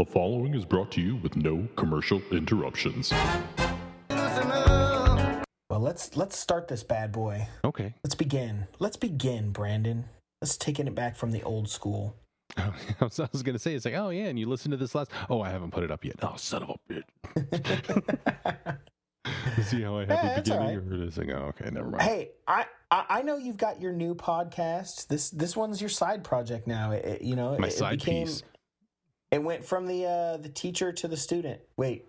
The following is brought to you with no commercial interruptions. Well, let's let's start this bad boy. Okay. Let's begin. Let's begin, Branden. Let's taking it back from the old school. I was, I was gonna say it's like, oh yeah, and you listened to this last. Oh, I haven't put it up yet. Oh, son of a bitch. See how I have Yeah, the eh, that's all beginning, or this thing? Oh, okay, never mind. hey, I, I I know you've got your new podcast. This this one's your side project now. It, it- you know, My it, side became, piece. It went from the uh the teacher to the student. Wait,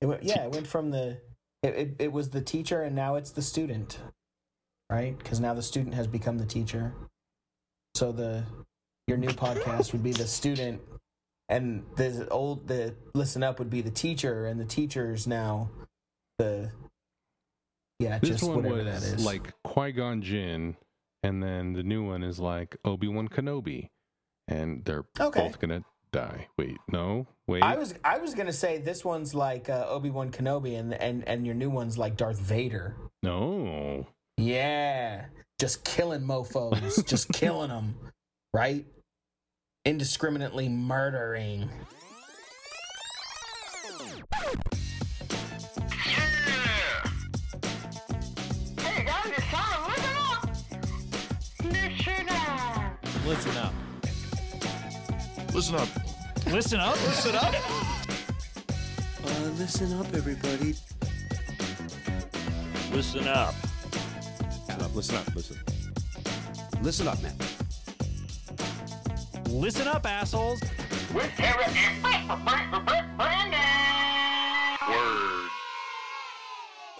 it went yeah, it went from the it, it, it was the teacher and now it's the student, right? Because now the student has become the teacher. So the your new podcast would be the student, and the old the listen up would be the teacher, and the teacher is now the yeah, This just one was that is. like Qui Gon Jinn, and then the new one is like Obi Wan Kenobi, and they're Okay. both gonna die. Wait, no, wait. I was I was gonna say this one's like uh, Obi Wan Kenobi, and and and your new one's like Darth Vader. no. Yeah, just killing mofo's, just killing them, right? Indiscriminately murdering. Hey guys, it's time. Listen up. Listen up. Listen up. Listen up. Listen up. Uh, listen up, everybody. Listen up. Listen up. Listen up. Listen. Listen up, man. Listen up, assholes. With Eric Branden. Word.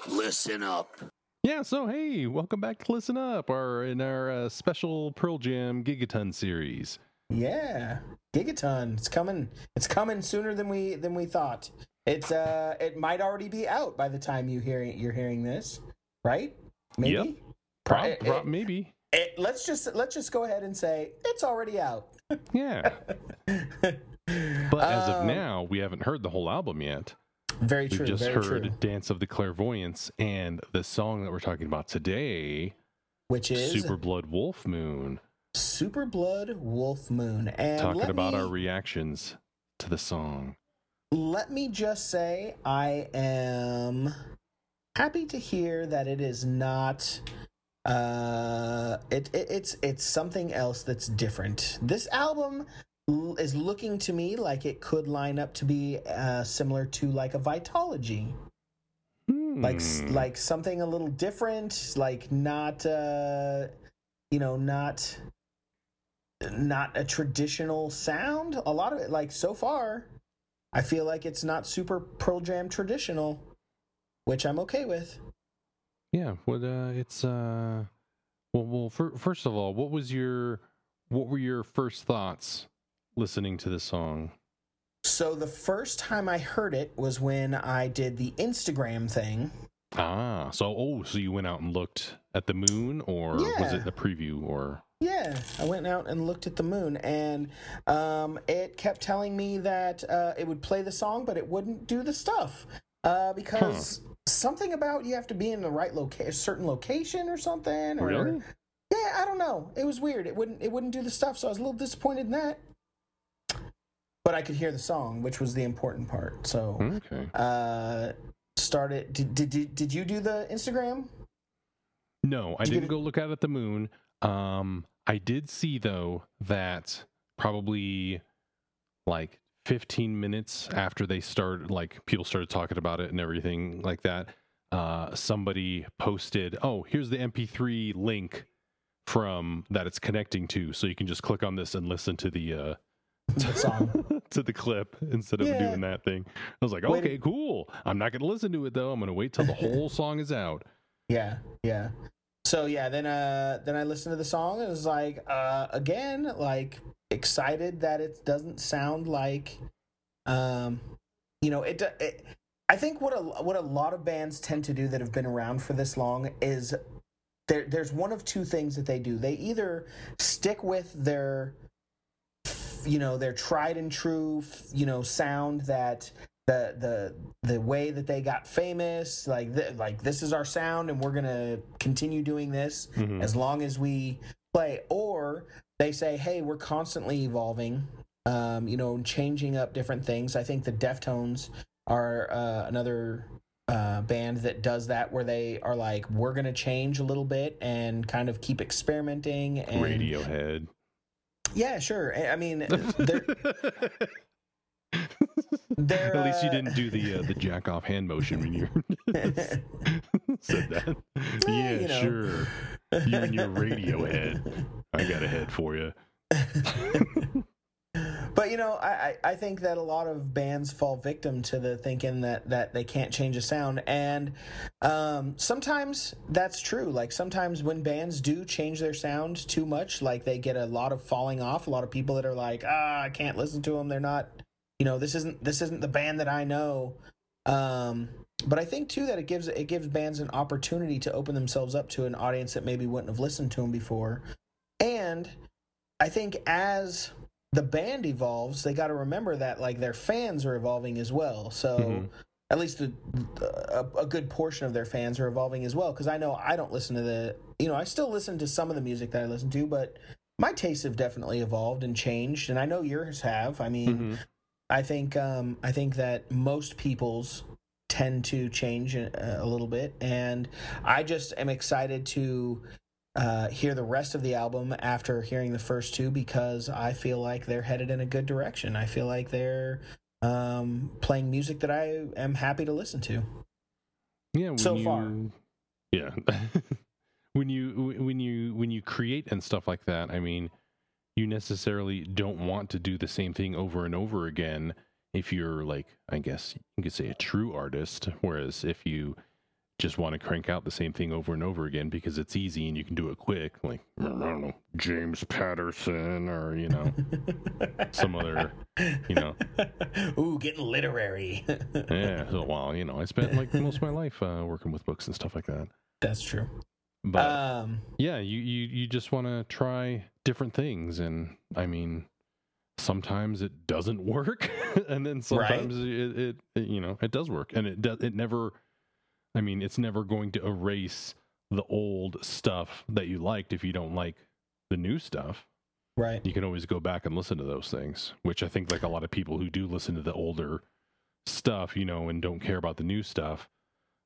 Listen up. Yeah, so hey, welcome back to Listen Up, our in our uh, special Pearl Jam Gigaton series. Yeah, Gigaton. It's coming. It's coming sooner than we than we thought. It's uh, it might already be out by the time you hear you're hearing this, right? Maybe. Yep. Prob, It- prob- it- maybe. it- let's just let's just go ahead and say it's already out. Yeah. But as of Um, now, we haven't heard the whole album yet. Very We've true. just very heard true. Dance of the Clairvoyants and the song that we're talking about today, Which is Superblood Wolfmoon, Superblood Wolfmoon. And talking about me, our reactions to the song. let me just say I am happy to hear that it is not uh it, it it's it's something else that's different. This album is looking to me like it could line up to be uh similar to like a Vitology. like Hmm. like something a little different like not uh you know not not a traditional sound. A lot of it like so far i feel like it's not super pearl jam traditional which i'm okay with. Yeah, what uh it's uh well well fir- first of all, what was your what were your first thoughts listening to the song? so the first time i heard it was when i did the instagram thing. Ah, so oh, so you went out and looked at the moon or was it the preview or Yeah, I went out and looked at the moon, and um, it kept telling me that uh, it would play the song, but it wouldn't do the stuff uh, because something about you have to be in the right location, certain location or something. Or, Really? Yeah, I don't know. It was weird. It wouldn't. It wouldn't do the stuff, so I was a little disappointed in that. But I could hear the song, which was the important part. So, Okay. uh, started. Did, did did did you do the Instagram? No, I did didn't get go look out at the moon. Um, I did see though that probably like 15 minutes after they started, like people started talking about it and everything like that. Uh, somebody posted, "Oh, here's the MP3 link from that it's connecting to, so you can just click on this and listen to the uh, song. to the clip instead of Yeah. doing that thing." I was like, Wait "Okay, cool. I'm not to listen to it though. I'm to wait till the whole song is out." Yeah, yeah. So yeah, then uh then I listened to the song and it was like uh again like excited that it doesn't sound like um you know it, it I think what a what a lot of bands tend to do that have been around for this long is there there's one of two things that they do. They either stick with their you know their tried and true you know sound that the the the way that they got famous like th- like this is our sound and we're gonna continue doing this Mhm. as long as we play or they say hey we're constantly evolving um, you know, changing up different things. I think the Deftones are uh, another uh, band that does that, where they are like, we're going to change a little bit and kind of keep experimenting. And Radiohead. yeah, sure. I mean, At least you uh, didn't do the uh, the jack off hand motion when you said that. Eh, yeah, you know. sure. You and your Radiohead. I got a head for you. But you know, I, I I think that a lot of bands fall victim to the thinking that that they can't change a sound, and um, sometimes that's true. Like sometimes when bands do change their sound too much, like they get a lot of falling off. A lot of people that are like, ah, I can't listen to them. They're not, you know, this isn't this isn't the band that I know. Um, but I think too that it gives it gives bands an opportunity to open themselves up to an audience that maybe wouldn't have listened to them before, and I think as the band evolves, they got to remember that like their fans are evolving as well. So Mhm. at least the, a, a good portion of their fans are evolving as well. Because I know I don't listen to the, you know, I still listen to some of the music that I listen to, but my tastes have definitely evolved and changed, and I know yours have. I mean, Mhm. I think um, I think that most people's tend to change a, a little bit, and I just am excited to uh, hear the rest of the album after hearing the first two because I feel like they're headed in a good direction. I feel like they're um, playing music that I am happy to listen to. Yeah, when So you, far. Yeah. when you when you when you create and stuff like that, I mean, you necessarily don't want to do the same thing over and over again if you're like, I guess you could say a true artist, whereas if you just want to crank out the same thing over and over again because it's easy and you can do it quick, like I don't know, James Patterson or you know some other, you know, Ooh, getting literary. yeah. So well, you know, I spent like most of my life uh, working with books and stuff like that. That's true. But Um, yeah, you you you just want to try different things, and I mean, sometimes it doesn't work, and then sometimes it, it, it you know it does work, and it does it never. I mean, it's never going to erase the old stuff that you liked if you don't like the new stuff. right. You can always go back and listen to those things, which I think like a lot of people who do listen to the older stuff, you know, and don't care about the new stuff.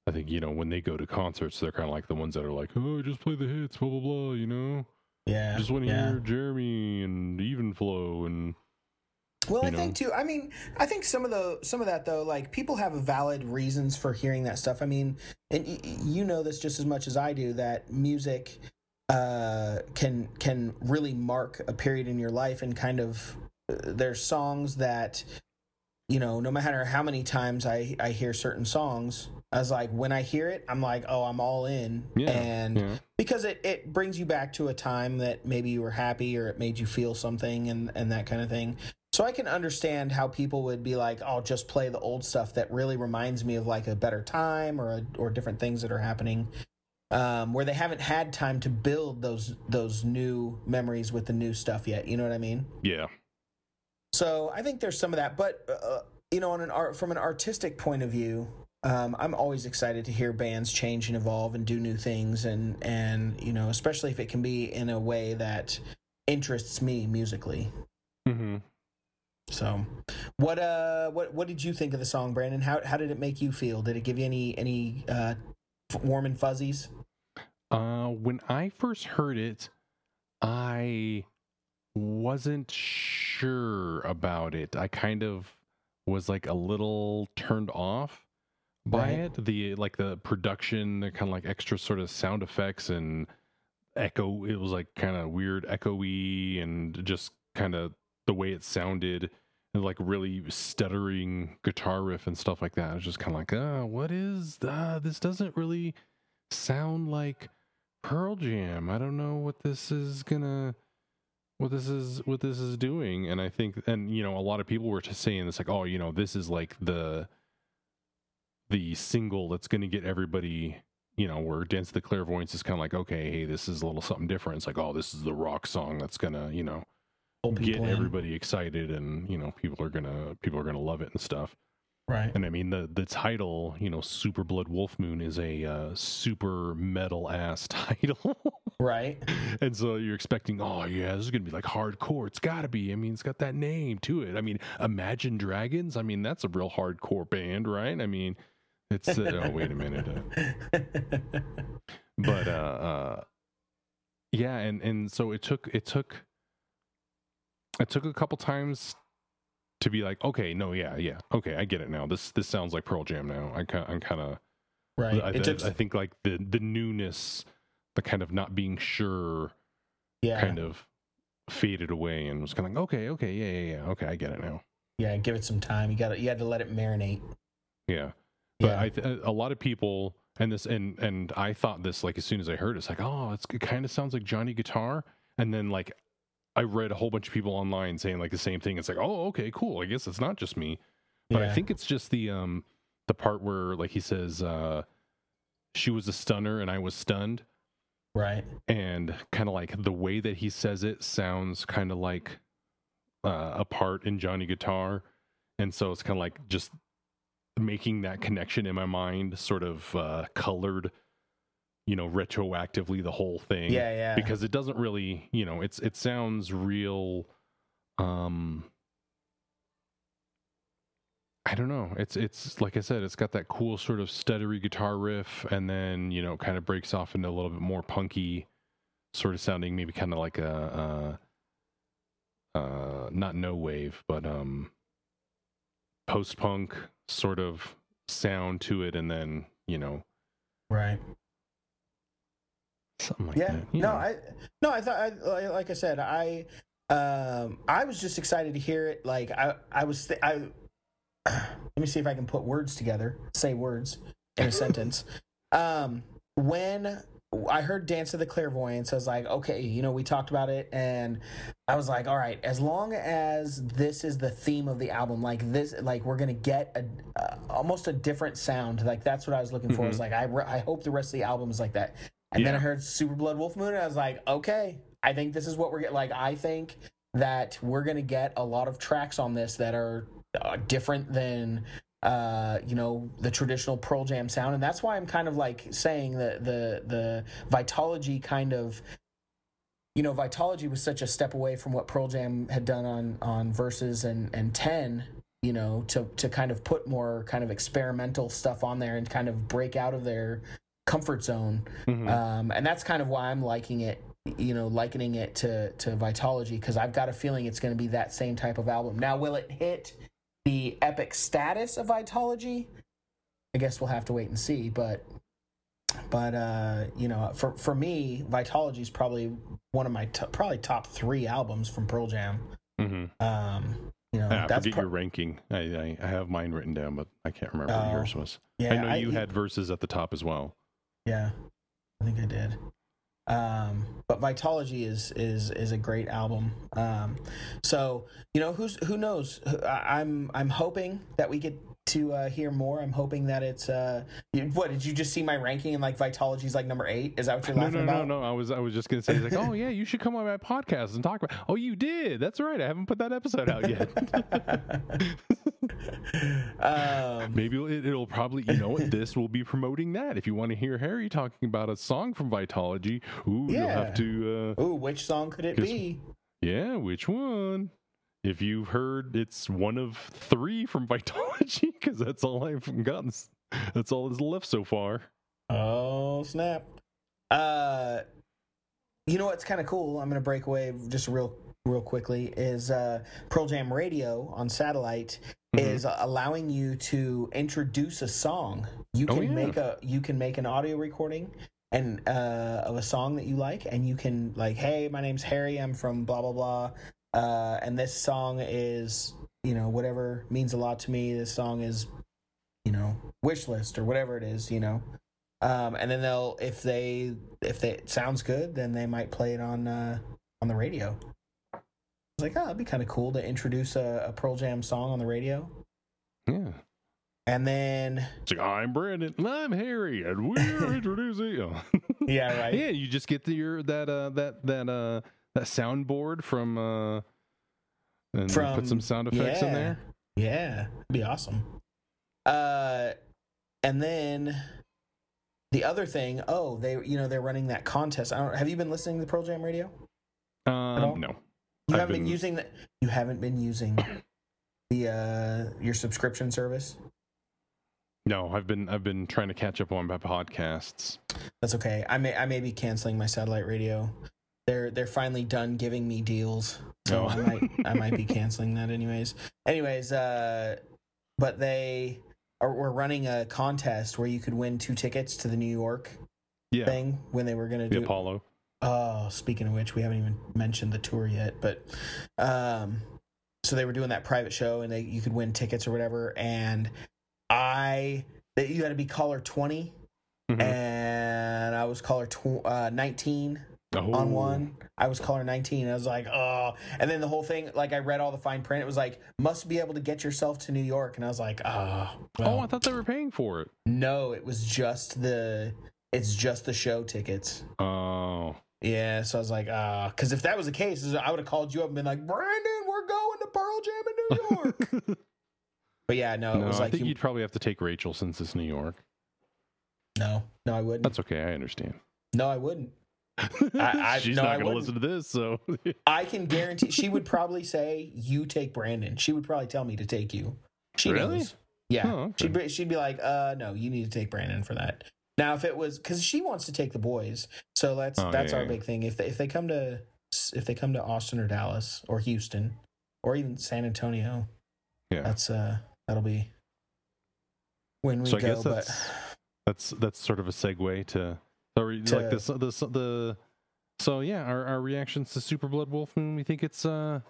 I think you know when they go to concerts, they're kind of like the ones that are like, "Oh, just play the hits, blah blah blah," you know. Yeah. just want to yeah. hear Jeremy and Even Flow and Well, I think too. I mean, I think some of the some of that though, like people have valid reasons for hearing that stuff. I mean, and y- you know this just as much as I do that music uh, can can really mark a period in your life and kind of uh, there's songs that you know no matter how many times I I hear certain songs, I was like when I hear it, I'm like oh I'm all in Yeah, and yeah. because it, it brings you back to a time that maybe you were happy or it made you feel something and, and that kind of thing. So I can understand how people would be like, "I'll just play the old stuff that really reminds me of like a better time or a, or different things that are happening." Um, where they haven't had time to build those those new memories with the new stuff yet. You know what I mean? yeah, So I think there's some of that, but uh, you know, on an art from an artistic point of view, um, I'm always excited to hear bands change and evolve and do new things, and and you know, especially if it can be in a way that interests me musically. hmm So, what uh, what what did you think of the song, Branden? How how did it make you feel? Did it give you any any uh, warm and fuzzies? Uh, when I first heard it, I wasn't sure about it. I kind of was like a little turned off by Right. it. The like the production, the kind of like extra sort of sound effects and echo. It was like kind of weird, echoey, and just kind of the way it sounded. And like really stuttering guitar riff and stuff like that. I was just kind of like, uh, what is uh, this? Doesn't really sound like Pearl Jam. I don't know what this is gonna what this is what this is doing. And I think and you know, a lot of people were just saying this like, oh, you know, this is like the the single that's gonna get everybody you know, where Dance of the Clairvoyants is kind of like, okay, hey, this is a little something different. It's like, oh, this is the rock song that's gonna, you know, get in. everybody excited, and you know, people are gonna people are gonna love it and stuff. Right? And I mean the the title, you know, Superblood Wolfmoon is a uh, super metal ass title. Right. and so you're expecting, oh yeah, this is gonna be like hardcore. It's gotta be. I mean, it's got that name to it. I mean, Imagine Dragons. I mean, that's a real hardcore band, right? I mean, it's. Uh, oh wait a minute. Uh, but uh, uh, yeah, and and so it took it took it took a couple times to be like, okay, no, yeah, yeah, okay, I get it now. This this sounds like Pearl Jam now. I kind I'm kind of right. I, it took, I think like the the newness, the kind of not being sure, yeah. kind of faded away, and was kind of like, okay, okay, yeah, yeah, yeah, okay, I get it now. Yeah. Give it some time. You got to, you had to let it marinate. Yeah, but Yeah. I th- uh, a lot of people and this and and I thought this like as soon as I heard it, it's like, oh, it's, it kind of sounds like Johnny Guitar, and then like I read a whole bunch of people online saying like the same thing. It's like, oh, okay, cool. I guess it's not just me, but I think it's just the um the part where like he says, uh, she was a stunner and I was stunned. Right. and kind of like the way that he says it sounds kind of like uh, a part in Johnny Guitar, and so it's kind of like just making that connection in my mind, sort of uh, colored, you know, retroactively the whole thing. Yeah. Yeah. because it doesn't really, you know, it's it sounds real. Um, I don't know. It's it's like I said, it's got that cool sort of stuttery guitar riff, and then you know, kind of breaks off into a little bit more punky, sort of sounding maybe kind of like a, uh, uh, not no wave, but um, post punk sort of sound to it, and then you know, right. Something like yeah. that. you no i no i thought I, like- i said i um i was just excited to hear it. Like i i was th- i let me see if i can put words together say words in a sentence. Um when i heard dance of the clairvoyants i was like okay you know we talked about it and i was like all right as long as this is the theme of the album like this like we're gonna get a uh, almost a different sound like that's what i was looking for. I was like I, re- I hope the rest of the album is like that and then I heard Superblood Wolfmoon, and I was like, okay, I think this is what we're getting. Like, I think that we're gonna get a lot of tracks on this that are uh, different than uh you know the traditional pearl jam sound and that's why i'm kind of like saying that the the vitology kind of you know vitology was such a step away from what pearl jam had done on on verses and and 10 you know to to kind of put more kind of experimental stuff on there and kind of break out of their comfort zone Mhm. um, and that's kind of why I'm liking it. You know, likening it to to Vitology because I've got a feeling it's going to be that same type of album. Now, will it hit the epic status of Vitology? I guess we'll have to wait and see. But but uh, you know, for for me, Vitology is probably one of my t- probably top three albums from Pearl Jam. Mhm. Um, you know, I that's forget pro- your ranking. I, I I have mine written down, but I can't remember what Oh. yours was. yeah. I know you I- had verses at the top as well. Yeah, I think I did. Um, but Vitology is is is a great album. Um, so you know who's who knows. I'm I'm hoping that we get to uh, hear more. I'm hoping that it's uh, you- what did you just see my ranking and like Vitology's like number eight? Is that what you're No, laughing no, about? no, no. I was, I was just gonna say, like, oh yeah, you should come on my podcast and talk about. Oh, you did. That's right. I haven't put that episode out yet. um, Maybe it, it'll probably, you know, what, this will be promoting that. If you want to hear Harry talking about a song from Vitology, ooh, you'll have to. Uh, ooh, which song could it be? yeah, which one? If you've heard, it's one of three from Vitology, because that's all I've gotten. That's all that's left so far. Oh snap! Uh, you know what's kind of cool? I'm gonna break away just real, real quickly. Is uh, Pearl Jam Radio on satellite Mhm. is allowing you to introduce a song. You Oh, can yeah. make a you can make an audio recording and uh, of a song that you like, and you can like, hey, my name's Harry. I'm from blah blah blah, uh, and this song is you know whatever means a lot to me. This song is you know wish list or whatever it is. You know. Um, and then they'll if they if they, it sounds good, then they might play it on uh, on the radio. It's like, oh, it'd be kind of cool to introduce a, a Pearl Jam song on the radio. Yeah. And then, It's like, I'm Branden, and I'm Harry, and we're introducing. Oh. yeah, right. Yeah, you just get the, your that uh that that uh that soundboard from uh and From- put some sound effects in there. Yeah, it'd be awesome. Uh, and then the other thing, oh, they you know they're running that contest. I don't. Have you been listening to Pearl Jam Radio? Um, no. You I've haven't been, been- using the. You haven't been using the uh your subscription service. No, I've been I've been trying to catch up on my podcasts. That's okay. I may I may be canceling my satellite radio. They're they're finally done giving me deals, so Oh. I might I might be canceling that anyways. Anyways, uh, but they are were running a contest where you could win two tickets to the New York Yeah, thing when they were gonna the do. Apollo. Oh, speaking of which, we haven't even mentioned the tour yet, but um, so they were doing that private show, and they you could win tickets or whatever, and I that you had to be caller 20 Mhm. and I was caller tw- uh, nineteen Oh, on one. I was caller nineteen. I was like, oh, and then the whole thing, like I read all the fine print. It was like must be able to get yourself to New York, and I was like, ah, Oh, I thought they were paying for it. no, it was just the it's just the show tickets. Oh, Yeah, so I was like, ah, because if that was the case, I would have called you up and been like, Branden, we're going to Pearl Jam in New York. but yeah, no, it no, was I like, think you, you'd probably have to take Rachel since it's New York. no, no, I wouldn't. That's okay. I understand. no, I wouldn't. I- She's no, not going to listen to this, so I can guarantee she would probably say, "You take Branden." She would probably tell me to take you. She Really? knows. Yeah, Oh, okay. she'd be, she'd be like, "Uh, no, you need to take Branden for that." Now, if it was because she wants to take the boys, so that's Oh, that's yeah, our yeah. big thing. If they, if they come to if they come to Austin or Dallas or Houston or even San Antonio, yeah. that's uh that'll be when we so I go. But that's that's that's sort of a segue to, so To- like this this the so yeah our, our reactions to Superblood Wolfmoon. We think it's uh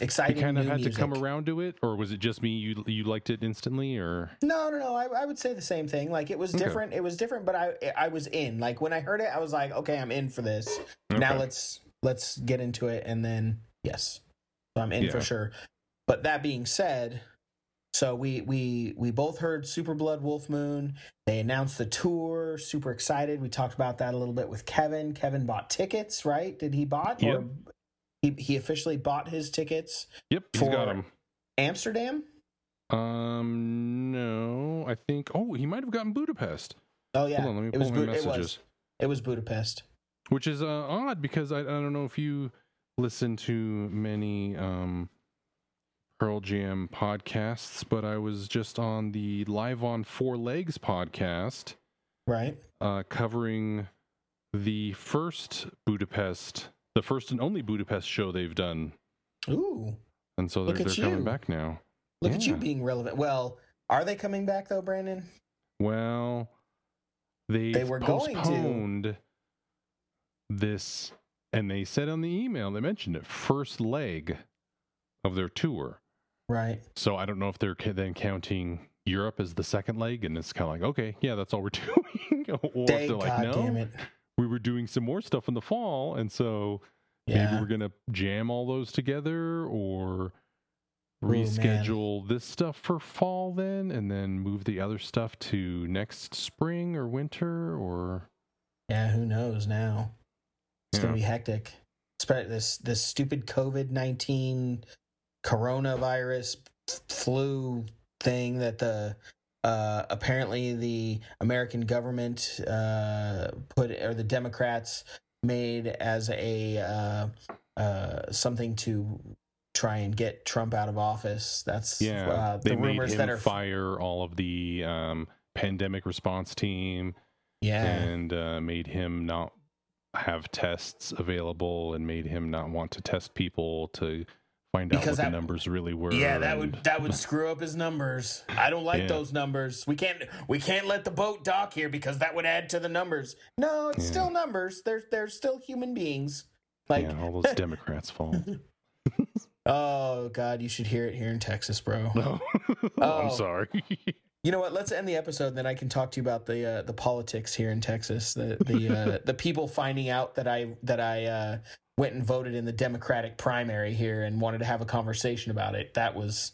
you kind of had music. to come around to it, or was it just me? You you liked it instantly, or No, no, no. I, I would say the same thing. Like it was Okay. different. It was different, but I I was in. Like when I heard it, I was like, okay, I'm in for this. Now let's let's get into it, and then yes, so I'm in for sure. But that being said, so we we we both heard Superblood Wolfmoon. They announced the tour. Super excited. We talked about that a little bit with Kevin. Kevin bought tickets, right? Did he bought Yep. or he he officially bought his tickets Yep, he's got him. Amsterdam? Um, no, I think. Oh, he might have gotten Budapest. Oh yeah, Hold on, let me it was pull my Bu- it messages. was it was Budapest. Which is uh, odd because I, I don't know if you listen to many um, Pearl Jam podcasts, but I was just on the Live on Four Legs podcast Right. uh, covering the first Budapest, the first and only Budapest show they've done. Ooh, And so they're, they're coming back now. look at you being relevant. Well, are they coming back though, Branden? Well, they They were going to. postponed this, and they said on the email they mentioned it first leg of their tour. Right. So I don't know if they're then counting Europe as the second leg, and it's kind of like, okay, yeah, that's all we're doing, or Day, if they're like, God no, damn it. We were doing some more stuff in the fall, and so maybe we're gonna jam all those together, or reschedule this stuff for fall then, and then move the other stuff to next spring or winter, or Yeah. Who knows now? It's gonna be hectic. This this stupid COVID nineteen coronavirus flu thing that the uh, apparently the American government uh, put or the Democrats made as a uh, uh, something to try and get Trump out of office. That's yeah, uh, the they made rumors him that are fire all of the um, pandemic response team. yeah and uh, made him not have tests available and made him not want to test people to find out Because what that- the numbers really were. Yeah, that would that would screw up his numbers. I don't like Yeah. those numbers. We can't we can't let the boat dock here because that would add to the numbers. No, it's Yeah. still numbers. They're they're still human beings. Like yeah, all those Democrats' fault. oh god, you should hear it here in Texas, bro. No, Oh. I'm sorry. You know what? Let's end the episode, then I can talk to you about the uh, the politics here in Texas. The the uh, the people finding out that I that I uh, went and voted in the Democratic primary here and wanted to have a conversation about it. That was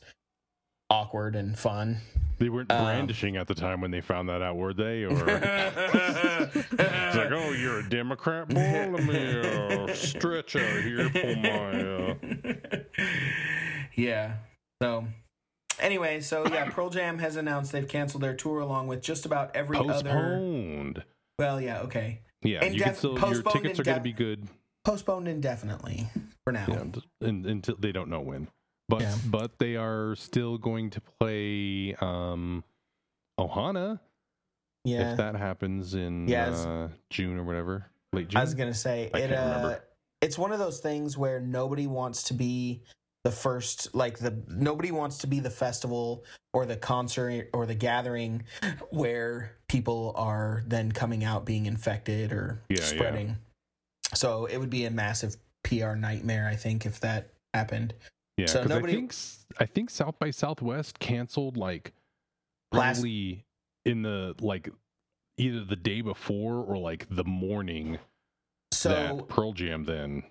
awkward and fun. they weren't Um, brandishing at the time when they found that out, were they? Or it's like, oh, you're a Democrat? Boy, let me uh, stretch out here, pull my. Uh... yeah. So, Anyway, so yeah, Pearl Jam has announced they've canceled their tour along with just about every other. Postponed. Well, yeah, okay, Yeah, you Indef- can still your tickets are going to be good. Postponed indefinitely for now. Yeah, un- until they don't know when. But Yeah. but they are still going to play um Ohana Yeah, if that happens in Yeah, uh, June or whatever. Late June. I was gonna say I it. Uh, it's one of those things where nobody wants to be the first, like the nobody wants to be the festival or the concert or the gathering where people are then coming out being infected or Yeah, yeah. spreading. So it would be a massive PR nightmare, I think, if that happened. Yeah, So nobody- I think I think South by Southwest canceled like Last- probably in the like either the day before or like the morning So that Pearl Jam then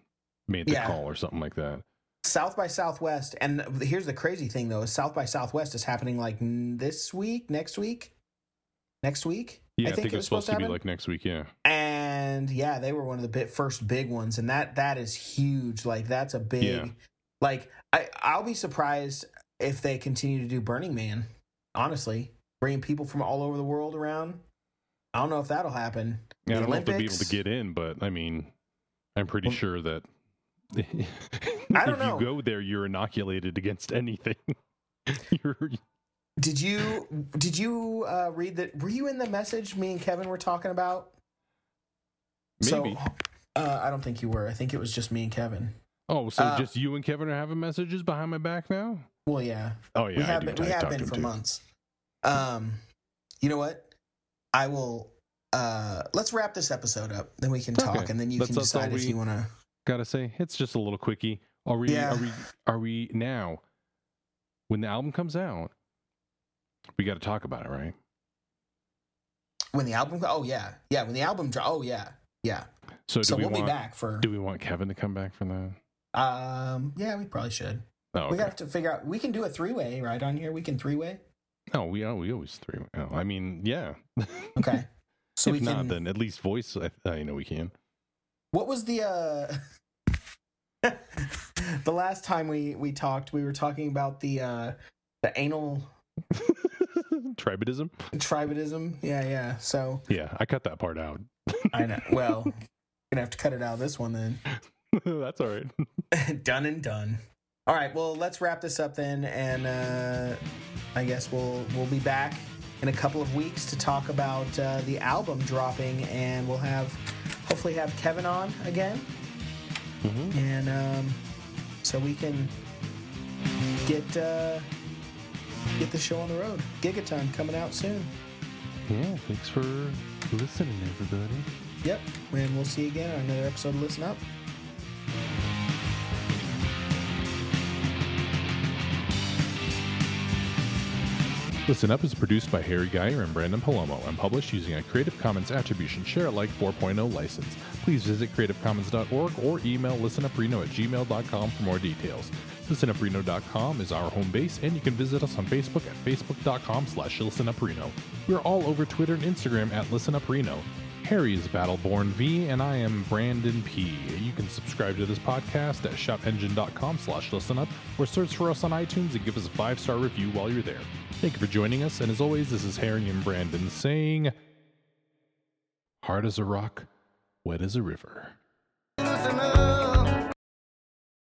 made the Yeah. call or something like that. South by Southwest, and here's the crazy thing though: is South by Southwest is happening like n- this week, next week, next week. Yeah, I think, think, it it was supposed to be like next week. Yeah, and yeah, they were one of the bit first big ones, and that that is huge. Like that's a big. Yeah. Like I I'll be surprised if they continue to do Burning Man. Honestly, bringing people from all over the world around. I don't know if that'll happen. yeah. I don't know if they'll be able to get in, but I mean, I'm pretty Well, sure that I don't if know. you go there, you're inoculated against anything. you're, Did you did you uh, read that? Were you in the message me and Kevin were talking about? Maybe. So, uh, I don't think you were. I think it was just me and Kevin. oh, so uh, just you and Kevin are having messages behind my back now? Well, yeah, Oh yeah, we have been, we have been for too. months. Um, you know what? I will. Uh, let's wrap this episode up. Then we can talk, Okay. and then you That's- can decide if you want to. Gotta say, it's just a little quickie. Are we? Yeah. Are we? Are we now? When the album comes out, we got to talk about it, right? When the album, oh yeah, yeah. When the album, oh yeah, yeah. So do so we we'll want? be back for. Do we want Kevin to come back for that? Um, yeah, we probably should. Oh, We have to figure out. We can do a three way right on here. We can three way. oh, we are. we always three. Oh, I mean, yeah. Okay. So if we not, can. then at least voice. I, I know we can. What was the uh the last time we we talked, we were talking about the uh the anal Tribadism. tribadism. Yeah, yeah. So Yeah, I cut that part out. I know. Well, gonna have to cut it out of this one then. That's all right. done and done. All right. Well, let's wrap this up then, and uh, I guess we'll we'll be back in a couple of weeks to talk about uh, the album dropping, and we'll have hopefully have Kevin on again, Mhm. and um, so we can get uh, get the show on the road. Gigaton coming out soon. Yeah. Thanks for listening, everybody. Yep. And we'll see you again on another episode of Listen Up. Listen Up is produced by Harry Geyer and Branden Palomo and published using a Creative Commons Attribution Share Alike 4.0 license. Please visit creativecommons.org or email listenupreno at gmail.com for more details. Listenupreno.com is our home base, and you can visit us on Facebook at facebook.com slash listenupreno. We're all over Twitter and Instagram at listenupreno. Harry is Battleborn V, and I am Branden P. You can subscribe to this podcast at shoutengine.com slash listenup, or search for us on iTunes and give us a five-star review while you're there. Thank you for joining us, and as always, this is Harry and Branden saying, Hard as a rock, wet as a river.